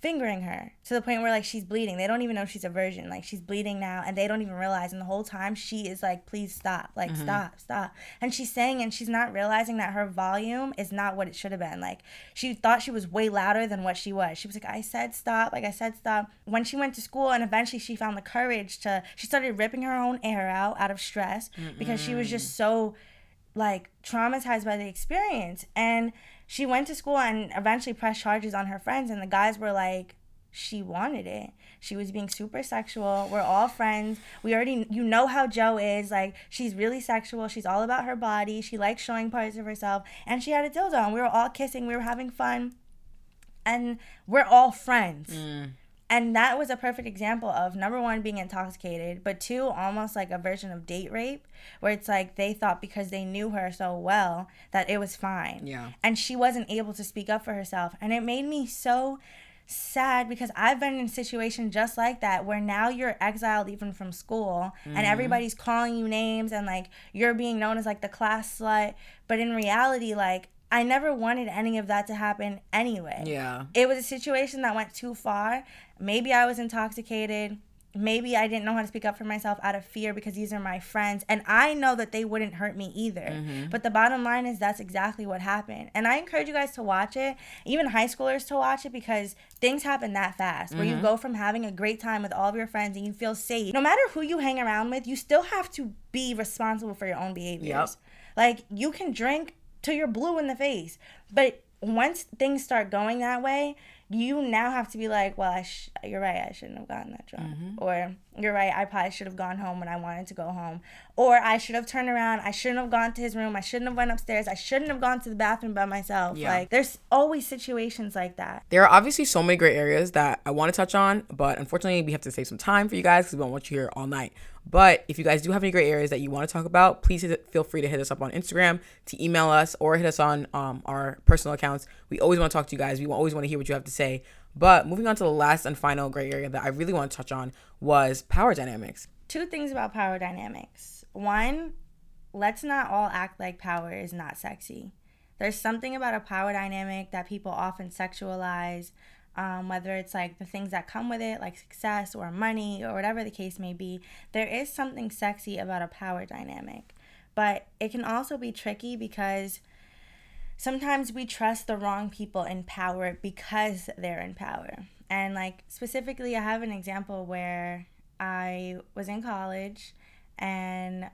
fingering her to the point where like she's bleeding. They don't even know she's a virgin. Like she's bleeding now and they don't even realize and the whole time she is like please stop. Like mm-hmm. stop, stop. And she's saying and she's not realizing that her volume is not what it should have been. Like she thought she was way louder than what she was. She was like I said stop, like I said stop. When she went to school and eventually she found the courage to she started ripping her own air out out of stress because she was just so like traumatized by the experience and she went to school and eventually pressed charges on her friends and the guys were like she wanted it. She was being super sexual. We're all friends. We already you know how joe is. Like she's really sexual. She's all about her body. She likes showing parts of herself. And she had a dildo and we were all kissing. We were having fun. And we're all friends mm. And that was a perfect example of number one being intoxicated but two almost like a version of date rape where it's like they thought because they knew her so well that it was fine. Yeah. and she wasn't able to speak up for herself. And it made me so sad because I've been in a situation just like that where now you're exiled even from school and mm-hmm. everybody's calling you names and like you're being known as like the class slut. But in reality like I never wanted any of that to happen anyway Yeah. it was a situation that went too far. Maybe I was intoxicated. Maybe I didn't know how to speak up for myself out of fear because these are my friends. And I know that they wouldn't hurt me either. Mm-hmm. But the bottom line is that's exactly what happened. And I encourage you guys to watch it, even high schoolers to watch it because things happen that fast where you mm-hmm. go from having a great time with all of your friends and you feel safe. No matter who you hang around with, you still have to be responsible for your own behaviors. Yep. Like you can drink till you're blue in the face, but once things start going that way, you now have to be like, well, I sh- you're right, I shouldn't have gotten that drunk, mm-hmm. or you're right, I probably should have gone home when I wanted to go home, or I should have turned around, I shouldn't have gone to his room, I shouldn't have went upstairs, I shouldn't have gone to the bathroom by myself. Yeah. Like, there's always situations like that. There are obviously so many great areas that I want to touch on, but unfortunately, we have to save some time for you guys because we don't want you here all night. But if you guys do have any great areas that you want to talk about, please hit, feel free to hit us up on Instagram, to email us, or hit us on um, our personal accounts. We always want to talk to you guys. We always want to hear what you have to say. But moving on to the last and final gray area that I really want to touch on was power dynamics. Two things about power dynamics. One, let's not all act like power is not sexy. There's something about a power dynamic that people often sexualize, um, whether it's like the things that come with it, like success or money or whatever the case may be. There is something sexy about a power dynamic, but it can also be tricky because sometimes we trust the wrong people in power because they're in power. And like specifically, I have an example where I was in college and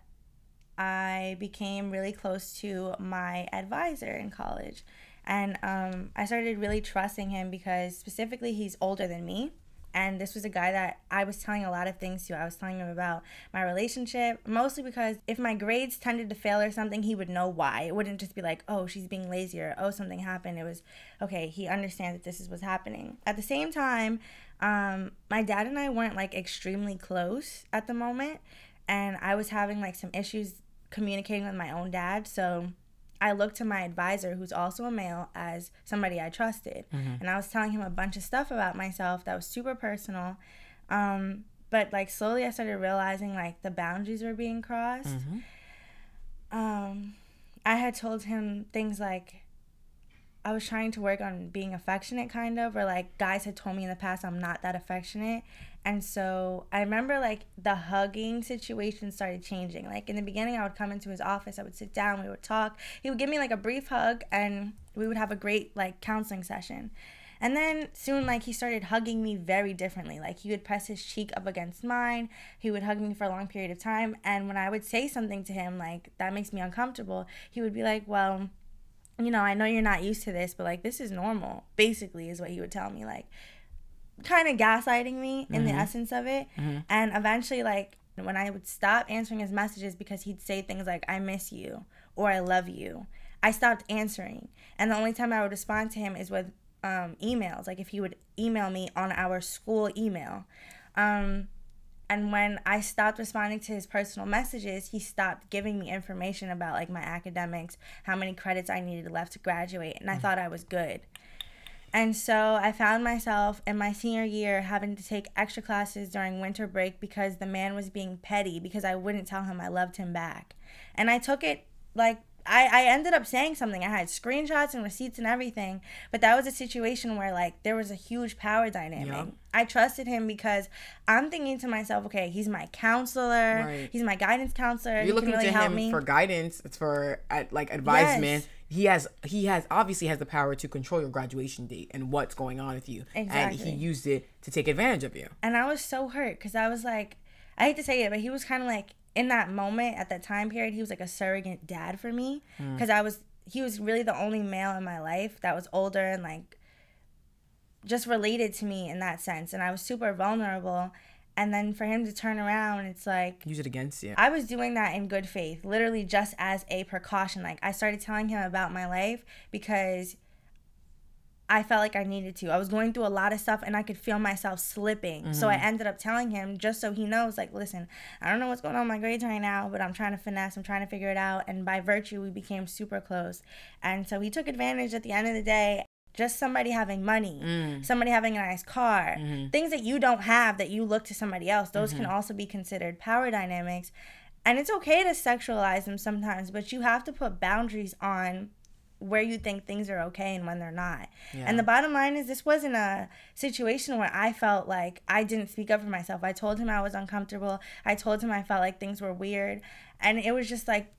I became really close to my advisor in college. And um, I started really trusting him because specifically he's older than me. And this was a guy that I was telling a lot of things to. I was telling him about my relationship, mostly because if my grades tended to fail or something, he would know why. It wouldn't just be like, oh, she's being lazy or oh, something happened. It was, okay, he understands that this is what's happening. At the same time, um, my dad and I weren't like extremely close at the moment. And I was having like some issues communicating with my own dad. So I looked to my advisor, who's also a male, as somebody I trusted. And I was telling him a bunch of stuff about myself that was super personal. Um, but like slowly I started realizing like the boundaries were being crossed. Um, I had told him things like I was trying to work on being affectionate, kind of, or like guys had told me in the past I'm not that affectionate. And so I remember like the hugging situation started changing. Like in the beginning, I would come into his office, I would sit down, we would talk. He would give me like a brief hug, and we would have a great like counseling session. And then soon, like, he started hugging me very differently. Like, he would press his cheek up against mine. He would hug me for a long period of time. And when I would say something to him, like, that makes me uncomfortable, he would be like, well, you know, I know you're not used to this, but like, this is normal, basically, is what he would tell me. Like, kind of gaslighting me in the essence of it. And eventually, like, when I would stop answering his messages because he'd say things like, I miss you or I love you, I stopped answering. And the only time I would respond to him is with um, emails, like if he would email me on our school email. Um, and when I stopped responding to his personal messages, he stopped giving me information about like my academics, how many credits I needed left to graduate, and I mm. thought I was good. And so I found myself in my senior year having to take extra classes during winter break because the man was being petty because I wouldn't tell him I loved him back. And I took it like I, I ended up saying something. I had screenshots and receipts and everything, but that was a situation where like there was a huge power dynamic. Yup. I trusted him because I'm thinking to myself, okay, he's my counselor, Right. he's my guidance counselor. You're he looking really to him me. for guidance. It's for uh, like advisement. Yes. He has he has obviously has the power to control your graduation date and what's going on with you. And he used it to take advantage of you. and I was so hurt because I was like, I hate to say it, but he was kind of like in that moment at that time period, he was like a surrogate dad for me mm. because I was he was really the only male in my life that was older and like just related to me in that sense, and I was super vulnerable. And then for him to turn around, it's like Use it against you. I was doing that in good faith, literally just as a precaution. Like I started telling him about my life because I felt like I needed to. I was going through a lot of stuff and I could feel myself slipping. So I mm-hmm. ended up telling him just so he knows, like, listen, I don't know what's going on my grades right now, but I'm trying to finesse, I'm trying to figure it out. And by virtue, we became super close. And so he took advantage at the end of the day. Just somebody having money, mm. somebody having a nice car, mm-hmm. things that you don't have that you look to somebody else, those can mm-hmm. also be considered power dynamics. And it's okay to sexualize them sometimes, but you have to put boundaries on where you think things are okay and when they're not. And the bottom line is this wasn't a situation where I felt like I didn't speak up for myself. I told him I was uncomfortable. I told him I felt like things were weird. And it was just like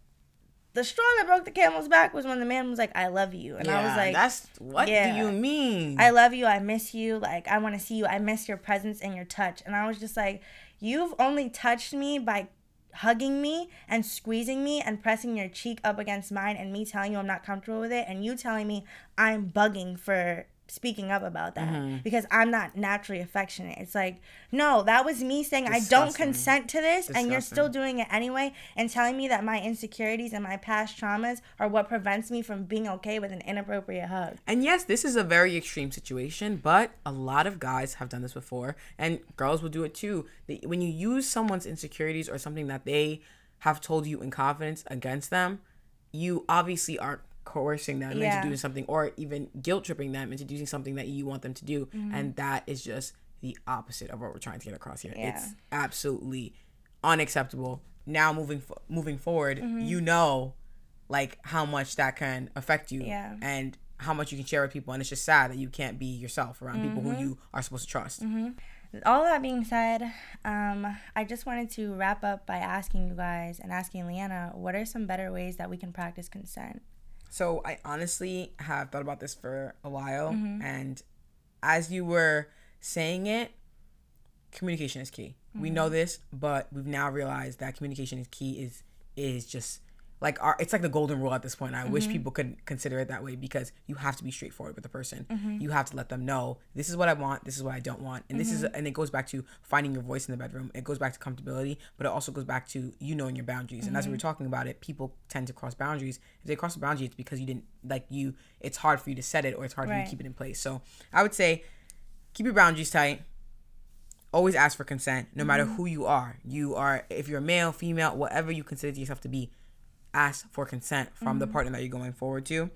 the straw that broke the camel's back was when the man was like, I love you. And I was like, that's what yeah. do you mean? I love you. I miss you. Like, I want to see you. I miss your presence and your touch. And I was just like, you've only touched me by hugging me and squeezing me and pressing your cheek up against mine and me telling you I'm not comfortable with it and you telling me I'm bugging for speaking up about that Mm-hmm. because I'm not naturally affectionate. It's like, no, that was me saying I don't consent to this and you're still doing it anyway and telling me that my insecurities and my past traumas are what prevents me from being okay with an inappropriate hug. And yes, this is a very extreme situation, but a lot of guys have done this before, and girls will do it too. When you use someone's insecurities or something that they have told you in confidence against them, you obviously aren't coercing them Yeah. into doing something or even guilt tripping them into doing something that you want them to do. And that is just the opposite of what we're trying to get across here. Yeah. It's absolutely unacceptable. Now moving fo- moving forward, Mm-hmm. you know like how much that can affect you Yeah. and how much you can share with people and it's just sad that you can't be yourself around people Mm-hmm. who you are supposed to trust all that being said, um, I just wanted to wrap up by asking you guys and asking Leanna, what are some better ways that we can practice consent? So I honestly have thought about this for a while, Mm-hmm. and as you were saying it, communication is key. We know Mm-hmm. this, but we've now realized that communication is key. Is is just like our it's like the golden rule at this point. I wish Mm-hmm. people could consider it that way because you have to be straightforward with the person. Mm-hmm. You have to let them know this is what I want, this is what I don't want, and this is Mm-hmm. and it goes back to finding your voice in the bedroom. It goes back to comfortability, but it also goes back to you knowing your boundaries. And as we were Mm-hmm. talking about it, people tend to cross boundaries. If they cross a boundary, it's because you didn't like you. It's hard for you to set it, or it's hard for you to keep it in place. So I would say keep your boundaries tight always ask for consent no matter Mm-hmm. who you are you are if you're male female whatever you consider yourself to be ask for consent from the Mm-hmm. partner that you're going forward to.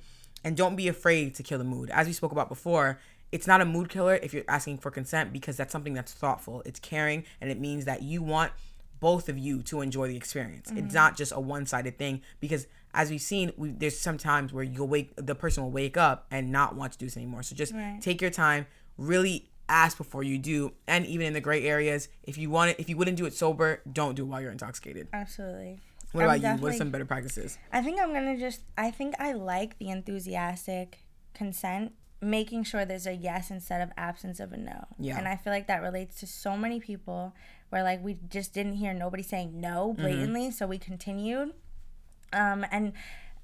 And don't be afraid to kill the mood. As we spoke about before it's not a mood killer if you're asking for consent because that's something that's thoughtful. It's caring and it means that you want both of you to enjoy the experience. It's not just a one-sided thing because as we've seen we, there's some times where you'll wake the person will wake up and not want to do this anymore. So just Right. take your time really ask before you do. And even in the gray areas if you want it if you wouldn't do it sober don't do it while you're intoxicated. Absolutely. What I'm about you what are some better practices I think I'm gonna just. I think I like the enthusiastic consent, making sure there's a yes instead of absence of a no. Yeah. And I feel like that relates to so many people, where like we just didn't hear nobody saying no Mm-hmm. blatantly, so we continued. Um, and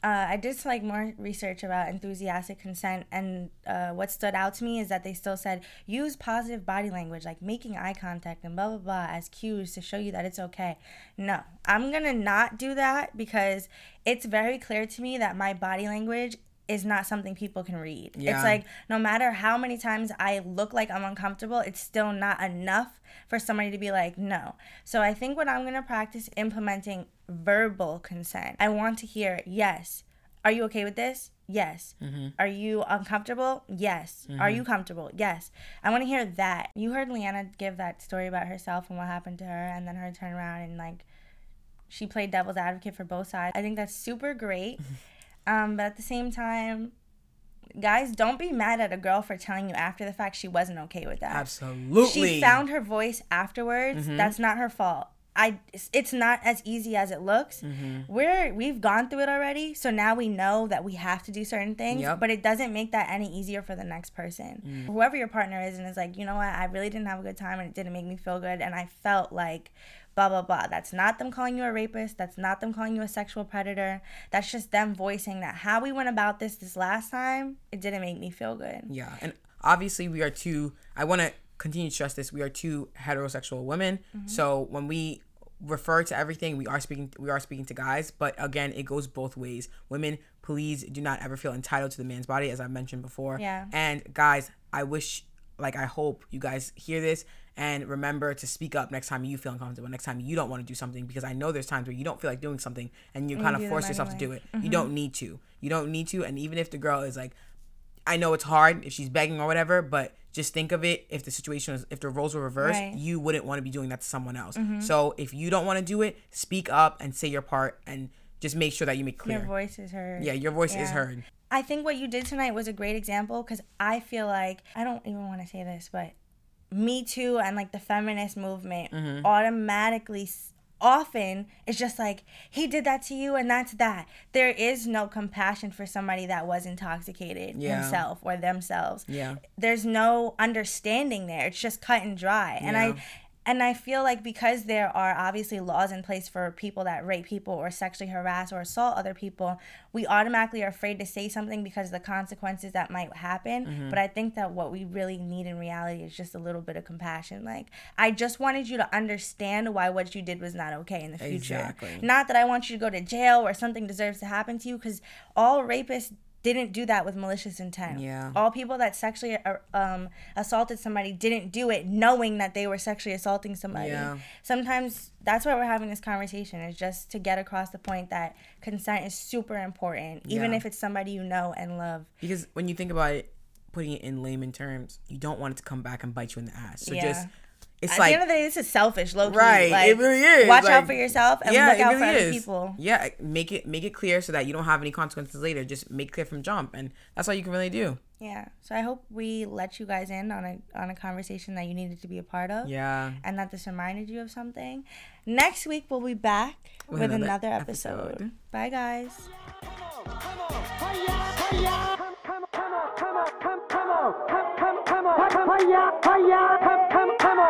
uh, I did like more research about enthusiastic consent, and uh, what stood out to me is that they still said use positive body language, like making eye contact and blah blah blah, as cues to show you that it's okay. No, I'm gonna not do that because it's very clear to me that my body language is not something people can read. Yeah. It's like no matter how many times I look like I'm uncomfortable, it's still not enough for somebody to be like, no. So I think what I'm gonna practice implementing verbal consent. I want to hear, yes. Are you okay with this? Yes. Mm-hmm. Are you uncomfortable? Yes. Are mm-hmm. you comfortable? Yes. I want to hear that. You heard Leanna give that story about herself and what happened to her, and then her turn around and like she played devil's advocate for both sides. I think that's super great. Um, but at the same time, guys, don't be mad at a girl for telling you after the fact she wasn't okay with that. absolutely She found her voice afterwards. Mm-hmm. That's not her fault. I it's- not as easy as it looks. Mm-hmm. We're we've gone through it already, so now we know that we have to do certain things, Yep. Mm. but it doesn't make that any easier for the next person. Whoever your partner is and is like, "You know what? I really didn't have a good time and it didn't make me feel good and I felt like blah blah blah." That's not them calling you a rapist. That's not them calling you a sexual predator. That's just them voicing that how we went about this this last time, it didn't make me feel good. Yeah, and obviously we are two. I want to continue to stress this. We are two heterosexual women. Mm-hmm. So when we refer to everything, we are speaking. We are speaking to guys. But again, it goes both ways. Women, please do not ever feel entitled to the man's body, as I mentioned before. Yeah. And guys, I wish, like, I hope you guys hear this and remember to speak up next time you feel uncomfortable. Next time you don't want to do something, because I know there's times where you don't feel like doing something and you kind of force yourself to do it. You mm-hmm. don't need to. You don't need to. And even if the girl is like, I know it's hard if she's begging or whatever, but just think of it if the situation was if the roles were reversed, Right. you wouldn't want to be doing that to someone else. Mm-hmm. So if you don't want to do it, speak up and say your part and just make sure that you make clear. Your voice is heard. yeah, your voice is heard. I think what you did tonight was a great example because I feel like I don't even want to say this, but Me Too and like the feminist movement Mm-hmm. automatically often it's just like he did that to you and that's that. There is no compassion for somebody that was intoxicated Yeah. himself or themselves. Yeah. There's no understanding there. It's just cut and dry. And Yeah. I and I feel like because there are obviously laws in place for people that rape people or sexually harass or assault other people, we automatically are afraid to say something because of the consequences that might happen. Mm-hmm. But I think that what we really need in reality is just a little bit of compassion. Like, I just wanted you to understand why what you did was not okay in the future. Exactly. Not that I want you to go to jail or something deserves to happen to you because all rapists didn't do that with malicious intent. Yeah. All people that sexually uh, um, assaulted somebody didn't do it knowing that they were sexually assaulting somebody. Yeah. Sometimes that's why we're having this conversation is just to get across the point that consent is super important, even Yeah. if it's somebody you know and love. Because when you think about it, putting it in layman terms, you don't want it to come back and bite you in the ass. So Yeah. just it's at like, the end of the day, this is selfish, low key. Right, like, it really is. Watch like, out for yourself and yeah, look out really for is. people. Yeah, make it make it clear so that you don't have any consequences later. Just make clear from jump, and that's all you can really do. Yeah. So I hope we let you guys in on a on a conversation that you needed to be a part of. Yeah. And that this reminded you of something. Next week we'll be back with, with another, another episode. episode. Bye guys. Come on, come on, come on,